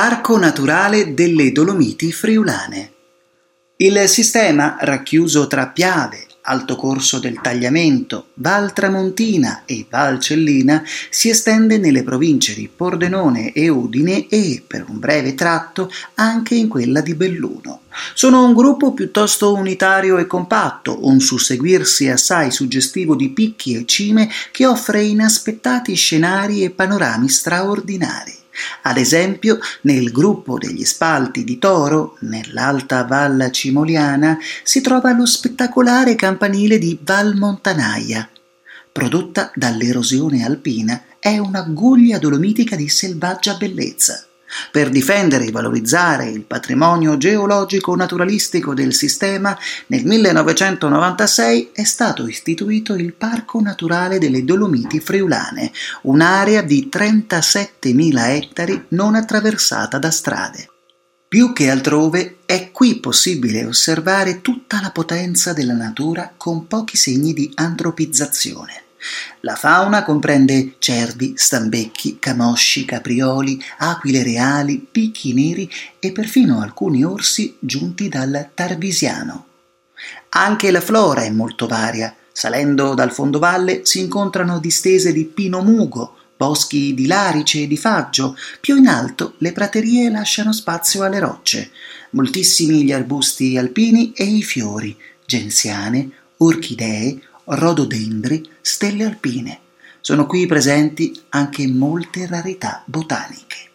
Parco naturale delle Dolomiti Friulane. Il sistema, racchiuso tra Piave, Alto Corso del Tagliamento, Val Tramontina e Val Cellina, si estende nelle province di Pordenone e Udine e, per un breve tratto, anche in quella di Belluno. Sono un gruppo piuttosto unitario e compatto, un susseguirsi assai suggestivo di picchi e cime che offre inaspettati scenari e panorami straordinari. Ad esempio, nel gruppo degli spalti di Toro, nell'alta Val Cimoliana, si trova lo spettacolare campanile di Val Montanaia. Prodotta dall'erosione alpina, è una guglia dolomitica di selvaggia bellezza. Per difendere e valorizzare il patrimonio geologico-naturalistico del sistema, nel 1996 è stato istituito il Parco Naturale delle Dolomiti Friulane, un'area di 37.000 ettari non attraversata da strade. Più che altrove è qui possibile osservare tutta la potenza della natura con pochi segni di antropizzazione. La fauna comprende cervi, stambecchi, camosci, caprioli, aquile reali, picchi neri e perfino alcuni orsi giunti dal Tarvisiano. Anche la flora è molto varia. Salendo dal fondovalle si incontrano distese di pino mugo, boschi di larice e di faggio, più in alto le praterie lasciano spazio alle rocce, moltissimi gli arbusti alpini e i fiori, gensiane, orchidee, rododendri, stelle alpine. Sono qui presenti anche molte rarità botaniche.